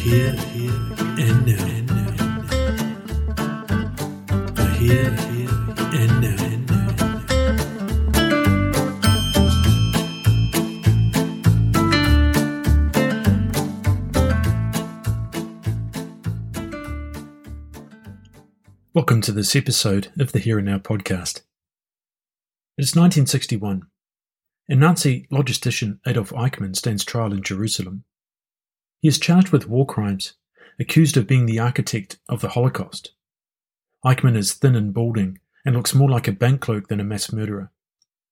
here and now. Here and now. Welcome to this episode of the Here and Now podcast. It's 1961, and Nazi logistician Adolf Eichmann stands trial in Jerusalem. He is charged with war crimes, accused of being the architect of the Holocaust. Eichmann is thin and balding and looks more like a bank clerk than a mass murderer.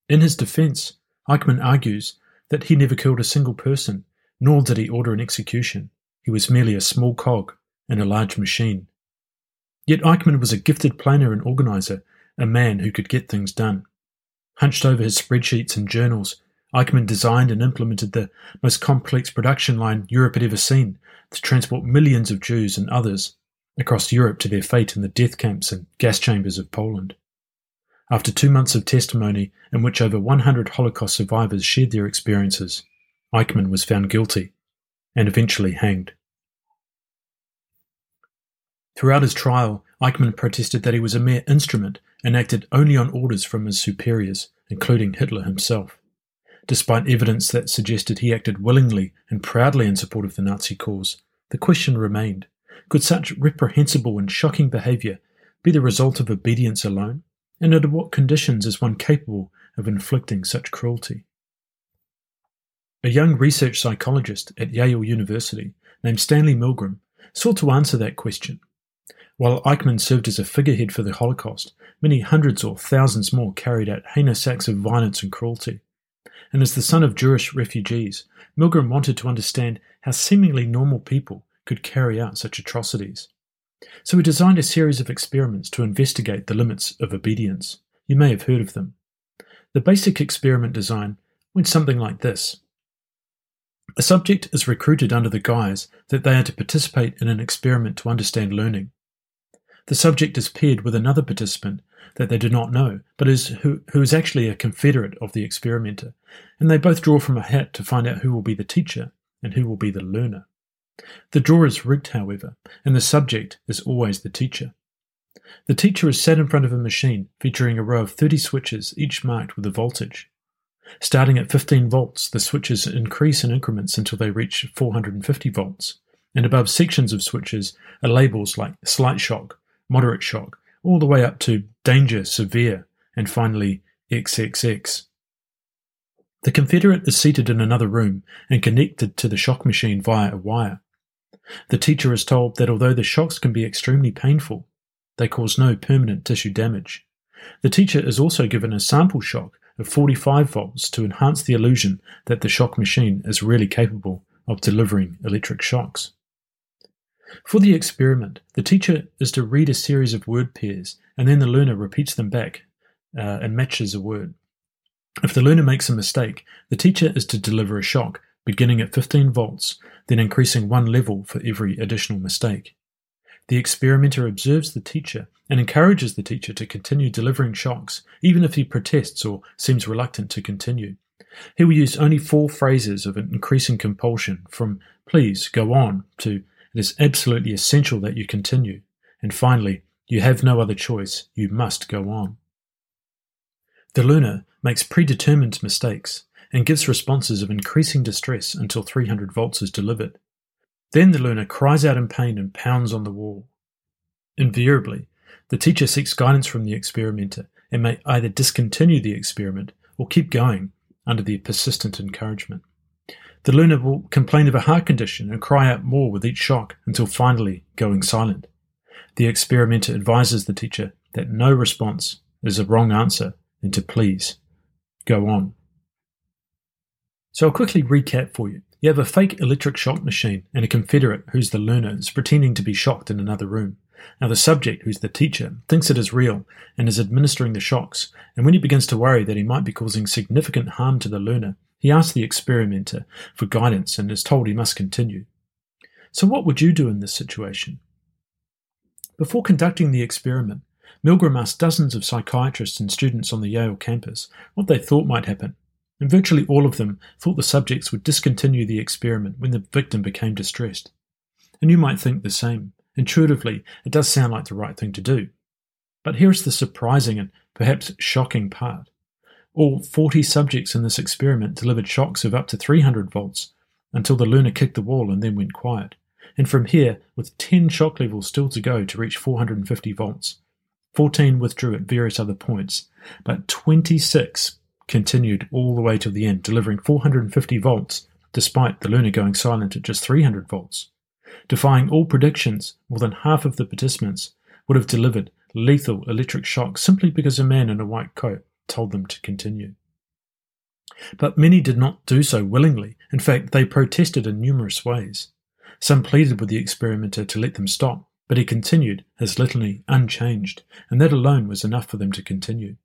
In his defense, Eichmann argues that he never killed a single person, nor did he order an execution. He was merely a small cog in a large machine. Yet Eichmann was a gifted planner and organizer, a man who could get things done. Hunched over his spreadsheets and journals, Eichmann designed and implemented the most complex production line Europe had ever seen to transport millions of Jews and others across Europe to their fate in the death camps and gas chambers of Poland. After two months of testimony in which over 100 Holocaust survivors shared their experiences, Eichmann was found guilty and eventually hanged. Throughout his trial, Eichmann protested that he was a mere instrument and acted only on orders from his superiors, including Hitler himself despite evidence that suggested he acted willingly and proudly in support of the Nazi cause. The question remained could such reprehensible and shocking behaviour be the result of obedience alone? And under what conditions is one capable of inflicting such cruelty? A young research psychologist at Yale University named Stanley Milgram sought to answer that question. While Eichmann served as a figurehead for the Holocaust, many hundreds or thousands more carried out heinous acts of violence and cruelty and as the son of Jewish refugees, Milgram wanted to understand how seemingly normal people could carry out such atrocities. So he designed a series of experiments to investigate the limits of obedience. You may have heard of them. The basic experiment design went something like this. A subject is recruited under the guise that they are to participate in an experiment to understand learning. The subject is paired with another participant that they do not know, but is who, who is actually a confederate of the experimenter, and they both draw from a hat to find out who will be the teacher and who will be the learner. The draw is rigged, however, and the subject is always the teacher. The teacher is sat in front of a machine featuring a row of 30 switches, each marked with a voltage. Starting at 15 volts, the switches increase in increments until they reach 450 volts, and above sections of switches are labels like slight shock, moderate shock, all the way up to danger, severe, and finally XXX. The Confederate is seated in another room and connected to the shock machine via a wire. The teacher is told that although the shocks can be extremely painful, they cause no permanent tissue damage. The teacher is also given a sample shock of 45 volts to enhance the illusion that the shock machine is really capable of delivering electric shocks. For the experiment, the teacher is to read a series of word pairs and then the learner repeats them back uh, and matches a word. If the learner makes a mistake, the teacher is to deliver a shock beginning at 15 volts, then increasing one level for every additional mistake. The experimenter observes the teacher and encourages the teacher to continue delivering shocks, even if he protests or seems reluctant to continue. He will use only four phrases of increasing compulsion from please go on to it is absolutely essential that you continue. And finally, you have no other choice. You must go on. The learner makes predetermined mistakes and gives responses of increasing distress until 300 volts is delivered. Then the learner cries out in pain and pounds on the wall. Invariably, the teacher seeks guidance from the experimenter and may either discontinue the experiment or keep going under the persistent encouragement. The learner will complain of a heart condition and cry out more with each shock until finally going silent. The experimenter advises the teacher that no response is a wrong answer and to please go on. So I'll quickly recap for you. You have a fake electric shock machine and a confederate who's the learner is pretending to be shocked in another room. Now the subject, who's the teacher, thinks it is real and is administering the shocks, and when he begins to worry that he might be causing significant harm to the learner, he asks the experimenter for guidance and is told he must continue. So, what would you do in this situation? Before conducting the experiment, Milgram asked dozens of psychiatrists and students on the Yale campus what they thought might happen, and virtually all of them thought the subjects would discontinue the experiment when the victim became distressed. And you might think the same. Intuitively, it does sound like the right thing to do. But here's the surprising and perhaps shocking part. All 40 subjects in this experiment delivered shocks of up to 300 volts until the lunar kicked the wall and then went quiet. And from here, with 10 shock levels still to go to reach 450 volts, 14 withdrew at various other points, but 26 continued all the way to the end, delivering 450 volts despite the lunar going silent at just 300 volts. Defying all predictions, more than half of the participants would have delivered lethal electric shocks simply because a man in a white coat told them to continue. But many did not do so willingly. In fact, they protested in numerous ways. Some pleaded with the experimenter to let them stop, but he continued his litany unchanged, and that alone was enough for them to continue.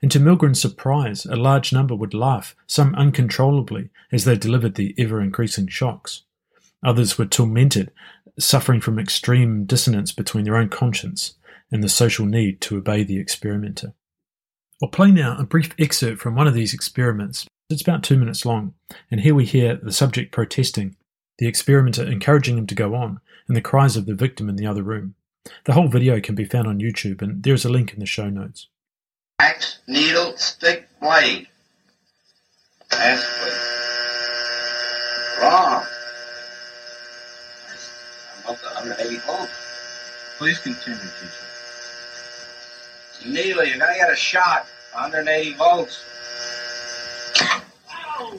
And to Milgram's surprise, a large number would laugh, some uncontrollably, as they delivered the ever increasing shocks. Others were tormented, suffering from extreme dissonance between their own conscience and the social need to obey the experimenter. I'll play now a brief excerpt from one of these experiments. It's about two minutes long, and here we hear the subject protesting, the experimenter encouraging him to go on, and the cries of the victim in the other room. The whole video can be found on YouTube, and there is a link in the show notes. Axe, needle, stick, blade. That's Wrong. I'm up to 180. Please continue, teacher. Needle, you're gonna get a shot. 180 volts. Ow!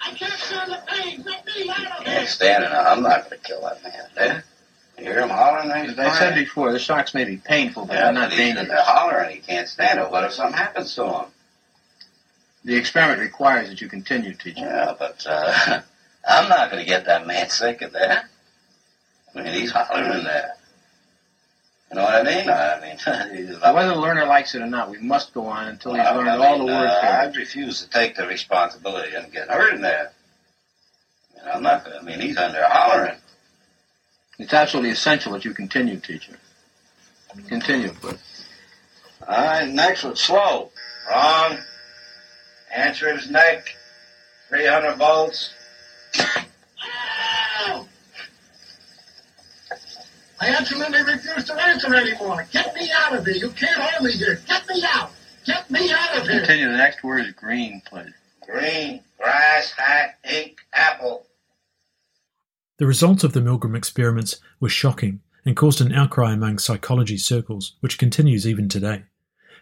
I can't stand the pain. Let me out of Can't here. stand it. I'm not gonna kill that man. There. You hear him hollering? He's As I said before, the shocks may be painful, but Yeah, they're not but he's dangerous. they're hollering. He can't stand it. What if something happens to him? The experiment requires that you continue, teacher. Yeah, but uh, I'm not gonna get that man sick in that. I mean, he's hollering in there. You know what I mean? I mean, Whether the learner likes it or not, we must go on until he's I learned mean, all the words. uh. I refuse to take the responsibility and get hurt in there. You know, I'm not. I mean, he's under hollering. It's absolutely essential that you continue, teacher. Continue. But. Right, next one, slow. Wrong. Answer his neck. 300 volts. Ow! I absolutely refuse to answer anymore. Get me out of here. You can't hold me here. Get me out. Get me out of here. Continue. The next word is green, please. Green. Grass, hat, ink, apple. The results of the Milgram experiments were shocking and caused an outcry among psychology circles, which continues even today.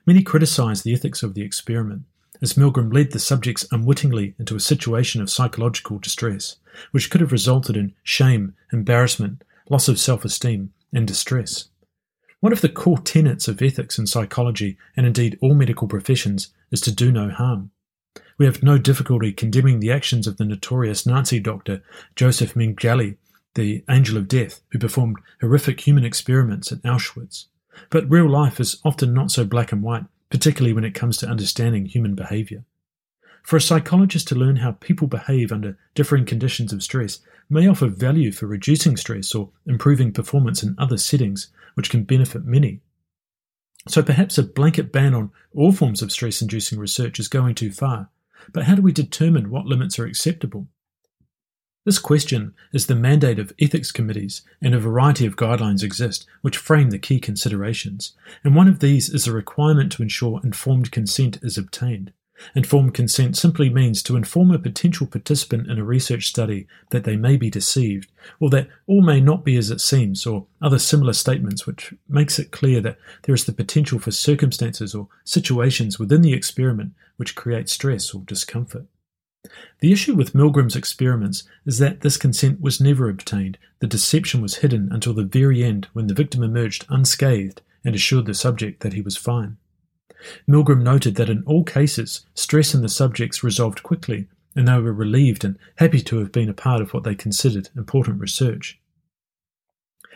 Many criticized the ethics of the experiment, as Milgram led the subjects unwittingly into a situation of psychological distress, which could have resulted in shame, embarrassment, loss of self esteem, and distress. One of the core tenets of ethics in psychology, and indeed all medical professions, is to do no harm. We have no difficulty condemning the actions of the notorious Nazi doctor Joseph Mengele, the angel of death, who performed horrific human experiments at Auschwitz. But real life is often not so black and white, particularly when it comes to understanding human behavior. For a psychologist to learn how people behave under differing conditions of stress may offer value for reducing stress or improving performance in other settings, which can benefit many. So perhaps a blanket ban on all forms of stress inducing research is going too far, but how do we determine what limits are acceptable? This question is the mandate of ethics committees, and a variety of guidelines exist which frame the key considerations. And one of these is the requirement to ensure informed consent is obtained. Informed consent simply means to inform a potential participant in a research study that they may be deceived, or that all may not be as it seems, or other similar statements which makes it clear that there is the potential for circumstances or situations within the experiment which create stress or discomfort. The issue with Milgram's experiments is that this consent was never obtained. The deception was hidden until the very end when the victim emerged unscathed and assured the subject that he was fine. Milgram noted that in all cases, stress in the subjects resolved quickly, and they were relieved and happy to have been a part of what they considered important research.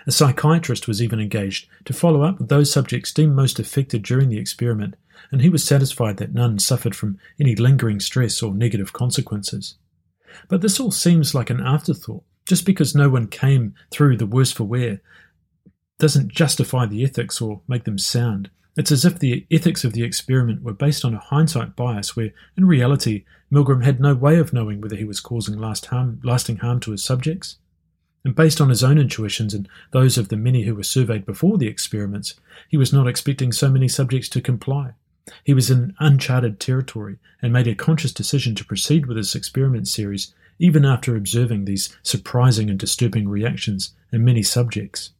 A psychiatrist was even engaged to follow up with those subjects deemed most affected during the experiment, and he was satisfied that none suffered from any lingering stress or negative consequences. But this all seems like an afterthought. Just because no one came through the worse for wear doesn't justify the ethics or make them sound. It's as if the ethics of the experiment were based on a hindsight bias where, in reality, Milgram had no way of knowing whether he was causing last harm, lasting harm to his subjects. And based on his own intuitions and those of the many who were surveyed before the experiments, he was not expecting so many subjects to comply. He was in uncharted territory and made a conscious decision to proceed with his experiment series even after observing these surprising and disturbing reactions in many subjects.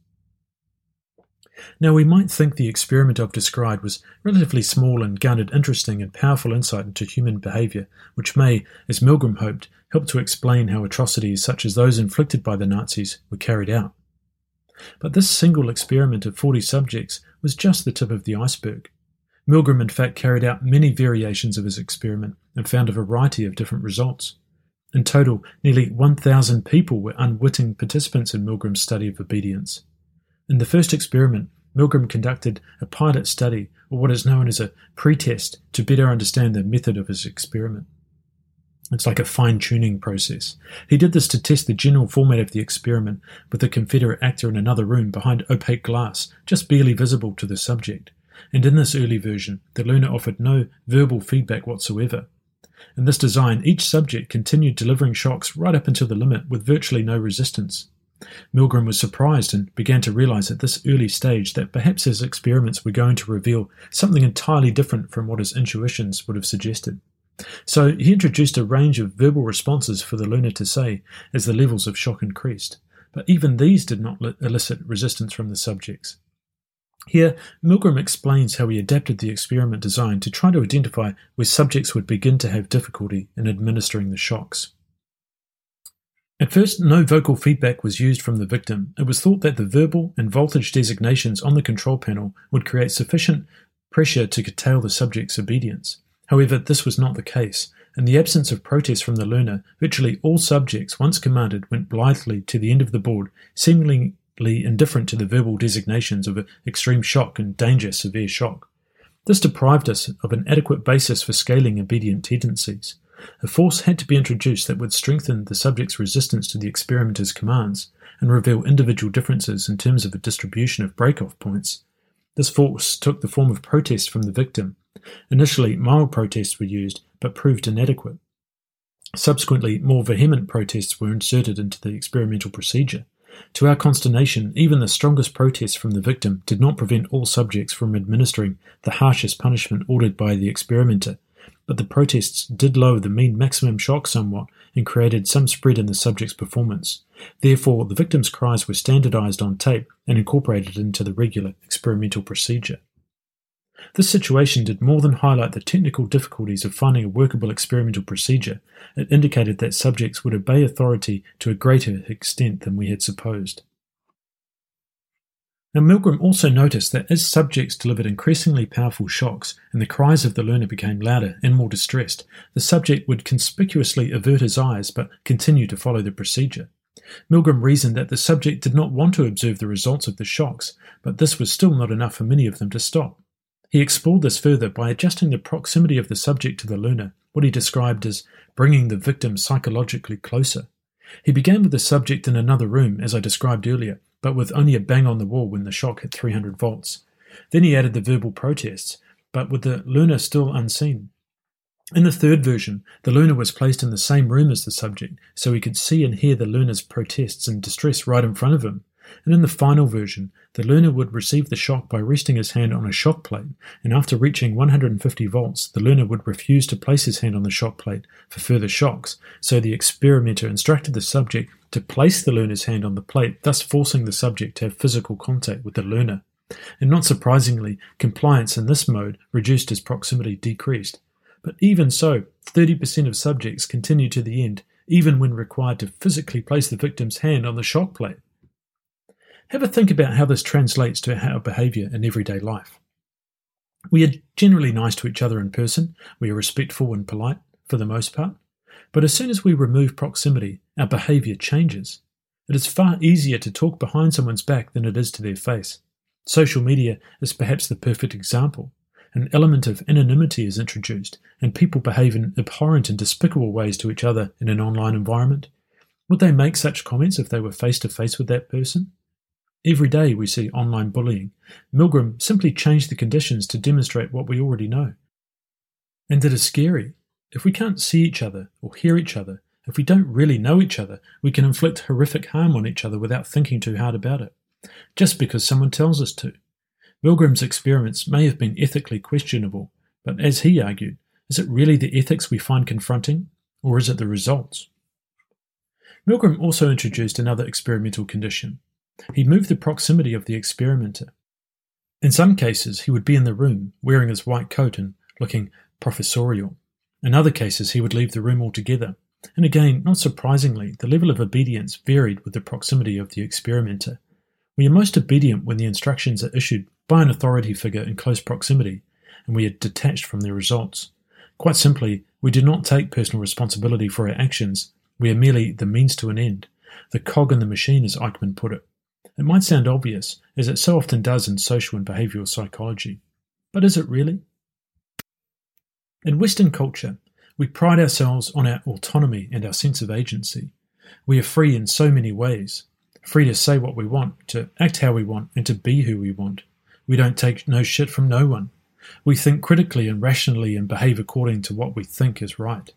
Now, we might think the experiment I've described was relatively small and garnered interesting and powerful insight into human behaviour, which may, as Milgram hoped, help to explain how atrocities such as those inflicted by the Nazis were carried out. But this single experiment of 40 subjects was just the tip of the iceberg. Milgram, in fact, carried out many variations of his experiment and found a variety of different results. In total, nearly 1,000 people were unwitting participants in Milgram's study of obedience. In the first experiment, Milgram conducted a pilot study, or what is known as a pretest, to better understand the method of his experiment. It's like a fine tuning process. He did this to test the general format of the experiment with the Confederate actor in another room behind opaque glass, just barely visible to the subject. And in this early version, the learner offered no verbal feedback whatsoever. In this design, each subject continued delivering shocks right up until the limit with virtually no resistance. Milgram was surprised and began to realize at this early stage that perhaps his experiments were going to reveal something entirely different from what his intuitions would have suggested. So he introduced a range of verbal responses for the learner to say as the levels of shock increased, but even these did not elicit resistance from the subjects. Here, Milgram explains how he adapted the experiment design to try to identify where subjects would begin to have difficulty in administering the shocks. At first, no vocal feedback was used from the victim. It was thought that the verbal and voltage designations on the control panel would create sufficient pressure to curtail the subject's obedience. However, this was not the case. In the absence of protest from the learner, virtually all subjects, once commanded, went blithely to the end of the board, seemingly indifferent to the verbal designations of extreme shock and danger severe shock. This deprived us of an adequate basis for scaling obedient tendencies. A force had to be introduced that would strengthen the subject's resistance to the experimenter's commands and reveal individual differences in terms of a distribution of break-off points. This force took the form of protest from the victim. Initially, mild protests were used, but proved inadequate. Subsequently, more vehement protests were inserted into the experimental procedure. To our consternation, even the strongest protests from the victim did not prevent all subjects from administering the harshest punishment ordered by the experimenter, but the protests did lower the mean maximum shock somewhat and created some spread in the subject's performance. Therefore, the victim's cries were standardized on tape and incorporated into the regular experimental procedure. This situation did more than highlight the technical difficulties of finding a workable experimental procedure. It indicated that subjects would obey authority to a greater extent than we had supposed. Now, Milgram also noticed that as subjects delivered increasingly powerful shocks and the cries of the learner became louder and more distressed, the subject would conspicuously avert his eyes but continue to follow the procedure. Milgram reasoned that the subject did not want to observe the results of the shocks, but this was still not enough for many of them to stop. He explored this further by adjusting the proximity of the subject to the learner, what he described as bringing the victim psychologically closer. He began with the subject in another room, as I described earlier, but with only a bang on the wall when the shock hit 300 volts. Then he added the verbal protests, but with the learner still unseen. In the third version, the learner was placed in the same room as the subject, so he could see and hear the learner's protests and distress right in front of him. And in the final version, the learner would receive the shock by resting his hand on a shock plate, and after reaching 150 volts, the learner would refuse to place his hand on the shock plate for further shocks, so the experimenter instructed the subject to place the learner's hand on the plate, thus forcing the subject to have physical contact with the learner. And not surprisingly, compliance in this mode reduced as proximity decreased. But even so, 30% of subjects continued to the end, even when required to physically place the victim's hand on the shock plate. Have a think about how this translates to our behaviour in everyday life. We are generally nice to each other in person, we are respectful and polite, for the most part. But as soon as we remove proximity, our behaviour changes. It is far easier to talk behind someone's back than it is to their face. Social media is perhaps the perfect example. An element of anonymity is introduced, and people behave in abhorrent and despicable ways to each other in an online environment. Would they make such comments if they were face to face with that person? Every day we see online bullying. Milgram simply changed the conditions to demonstrate what we already know. And it is scary. If we can't see each other or hear each other, if we don't really know each other, we can inflict horrific harm on each other without thinking too hard about it, just because someone tells us to. Milgram's experiments may have been ethically questionable, but as he argued, is it really the ethics we find confronting, or is it the results? Milgram also introduced another experimental condition. He moved the proximity of the experimenter. In some cases, he would be in the room, wearing his white coat and looking professorial. In other cases, he would leave the room altogether. And again, not surprisingly, the level of obedience varied with the proximity of the experimenter. We are most obedient when the instructions are issued by an authority figure in close proximity, and we are detached from their results. Quite simply, we do not take personal responsibility for our actions, we are merely the means to an end, the cog in the machine, as Eichmann put it. It might sound obvious, as it so often does in social and behavioral psychology, but is it really? In Western culture, we pride ourselves on our autonomy and our sense of agency. We are free in so many ways free to say what we want, to act how we want, and to be who we want. We don't take no shit from no one. We think critically and rationally and behave according to what we think is right.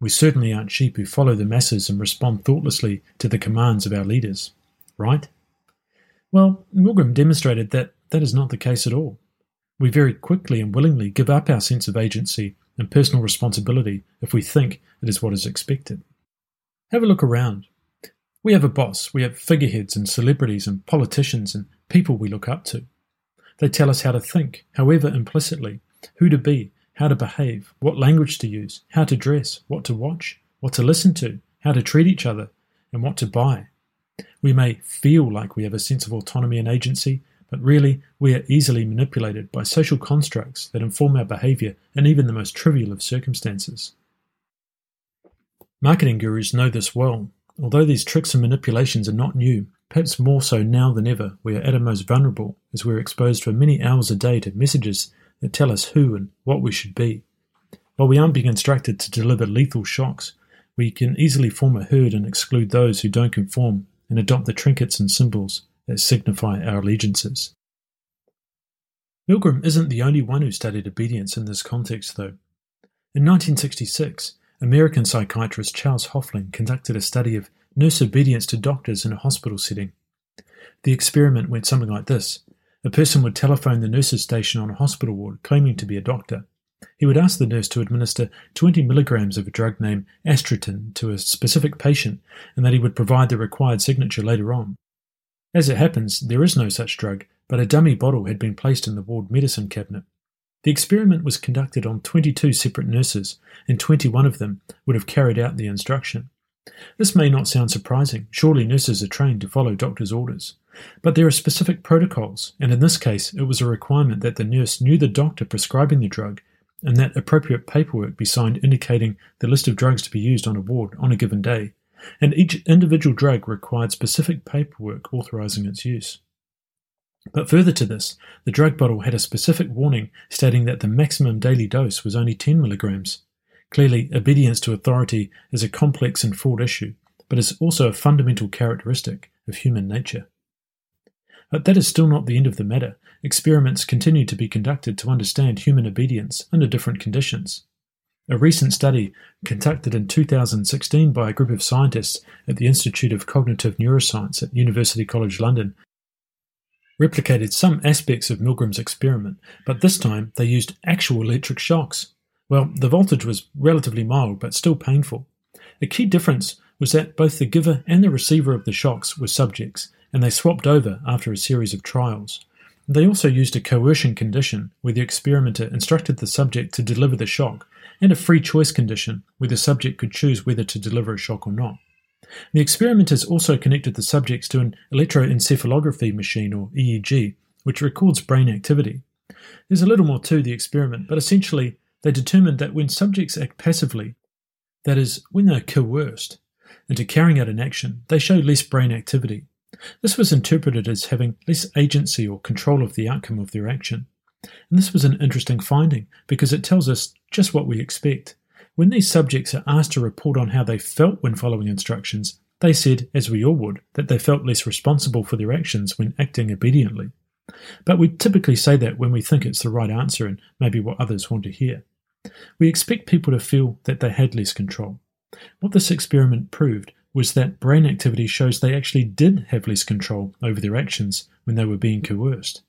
We certainly aren't sheep who follow the masses and respond thoughtlessly to the commands of our leaders, right? Well, Milgram demonstrated that that is not the case at all. We very quickly and willingly give up our sense of agency and personal responsibility if we think it is what is expected. Have a look around. We have a boss, we have figureheads and celebrities and politicians and people we look up to. They tell us how to think, however implicitly, who to be, how to behave, what language to use, how to dress, what to watch, what to listen to, how to treat each other, and what to buy. We may feel like we have a sense of autonomy and agency, but really we are easily manipulated by social constructs that inform our behavior in even the most trivial of circumstances. Marketing gurus know this well. Although these tricks and manipulations are not new, perhaps more so now than ever, we are at our most vulnerable as we are exposed for many hours a day to messages that tell us who and what we should be. While we aren't being instructed to deliver lethal shocks, we can easily form a herd and exclude those who don't conform and adopt the trinkets and symbols that signify our allegiances. Milgram isn't the only one who studied obedience in this context, though. In 1966, American psychiatrist Charles Hofling conducted a study of nurse obedience to doctors in a hospital setting. The experiment went something like this a person would telephone the nurse's station on a hospital ward claiming to be a doctor. He would ask the nurse to administer 20 milligrams of a drug named Astroten to a specific patient and that he would provide the required signature later on. As it happens, there is no such drug, but a dummy bottle had been placed in the ward medicine cabinet. The experiment was conducted on 22 separate nurses, and 21 of them would have carried out the instruction. This may not sound surprising. Surely nurses are trained to follow doctors' orders. But there are specific protocols, and in this case, it was a requirement that the nurse knew the doctor prescribing the drug and that appropriate paperwork be signed indicating the list of drugs to be used on a ward on a given day. And each individual drug required specific paperwork authorizing its use. But further to this, the drug bottle had a specific warning stating that the maximum daily dose was only 10 milligrams. Clearly, obedience to authority is a complex and fraught issue, but is also a fundamental characteristic of human nature. But that is still not the end of the matter. Experiments continue to be conducted to understand human obedience under different conditions. A recent study conducted in 2016 by a group of scientists at the Institute of Cognitive Neuroscience at University College London replicated some aspects of Milgram's experiment, but this time they used actual electric shocks. Well, the voltage was relatively mild, but still painful. A key difference was that both the giver and the receiver of the shocks were subjects, and they swapped over after a series of trials. They also used a coercion condition, where the experimenter instructed the subject to deliver the shock, and a free choice condition, where the subject could choose whether to deliver a shock or not. The experimenters also connected the subjects to an electroencephalography machine, or EEG, which records brain activity. There's a little more to the experiment, but essentially, they determined that when subjects act passively, that is, when they're coerced into carrying out an action, they show less brain activity. This was interpreted as having less agency or control of the outcome of their action. And this was an interesting finding because it tells us just what we expect. When these subjects are asked to report on how they felt when following instructions, They said, as we all would, that they felt less responsible for their actions when acting obediently. But we typically say that when we think it's the right answer and maybe what others want to hear. We expect people to feel that they had less control. What this experiment proved was that brain activity shows they actually did have less control over their actions when they were being coerced.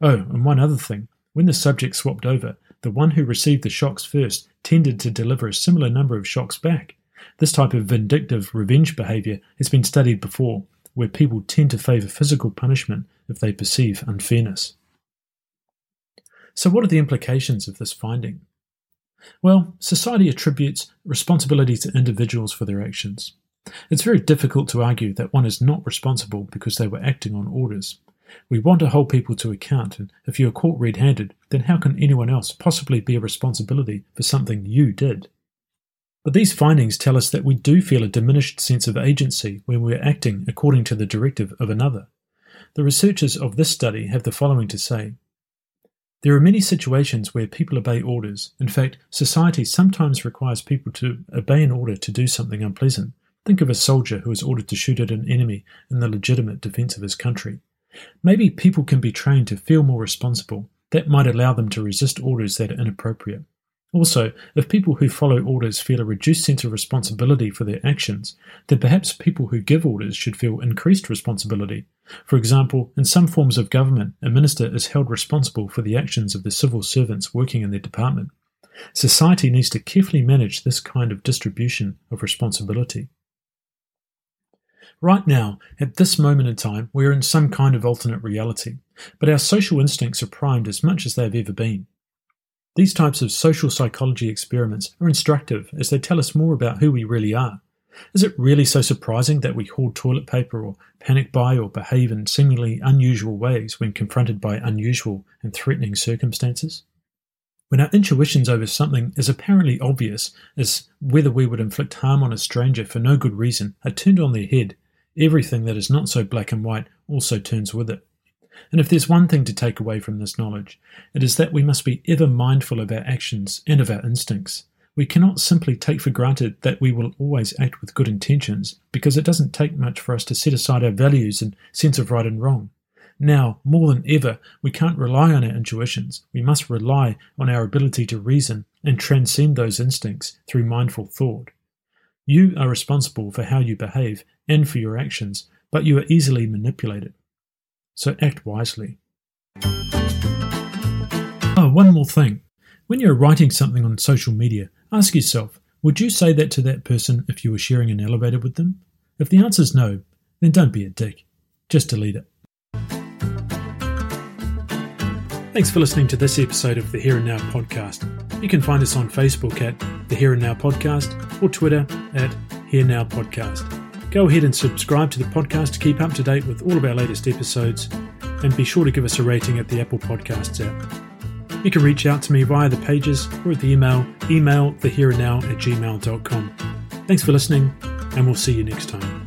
Oh, and one other thing when the subject swapped over, the one who received the shocks first tended to deliver a similar number of shocks back. This type of vindictive revenge behavior has been studied before, where people tend to favor physical punishment if they perceive unfairness. So, what are the implications of this finding? Well, society attributes responsibility to individuals for their actions. It's very difficult to argue that one is not responsible because they were acting on orders. We want to hold people to account, and if you are caught red handed, then how can anyone else possibly be a responsibility for something you did? But these findings tell us that we do feel a diminished sense of agency when we are acting according to the directive of another. The researchers of this study have the following to say There are many situations where people obey orders. In fact, society sometimes requires people to obey an order to do something unpleasant. Think of a soldier who is ordered to shoot at an enemy in the legitimate defense of his country. Maybe people can be trained to feel more responsible. That might allow them to resist orders that are inappropriate. Also, if people who follow orders feel a reduced sense of responsibility for their actions, then perhaps people who give orders should feel increased responsibility. For example, in some forms of government, a minister is held responsible for the actions of the civil servants working in their department. Society needs to carefully manage this kind of distribution of responsibility. Right now, at this moment in time, we are in some kind of alternate reality, but our social instincts are primed as much as they have ever been. These types of social psychology experiments are instructive as they tell us more about who we really are. Is it really so surprising that we hoard toilet paper or panic buy or behave in seemingly unusual ways when confronted by unusual and threatening circumstances? When our intuitions over something as apparently obvious, as whether we would inflict harm on a stranger for no good reason, are turned on their head, everything that is not so black and white also turns with it. And if there's one thing to take away from this knowledge, it is that we must be ever mindful of our actions and of our instincts. We cannot simply take for granted that we will always act with good intentions, because it doesn't take much for us to set aside our values and sense of right and wrong. Now, more than ever, we can't rely on our intuitions. We must rely on our ability to reason and transcend those instincts through mindful thought. You are responsible for how you behave and for your actions, but you are easily manipulated so act wisely. Oh, one more thing. When you're writing something on social media, ask yourself would you say that to that person if you were sharing an elevator with them? If the answer is no, then don't be a dick. Just delete it. Thanks for listening to this episode of the Here and Now podcast. You can find us on Facebook at the Here and Now podcast or Twitter at Here Now Podcast. Go ahead and subscribe to the podcast to keep up to date with all of our latest episodes, and be sure to give us a rating at the Apple Podcasts app. You can reach out to me via the pages or at the email email thehereandnow at gmail.com. Thanks for listening, and we'll see you next time.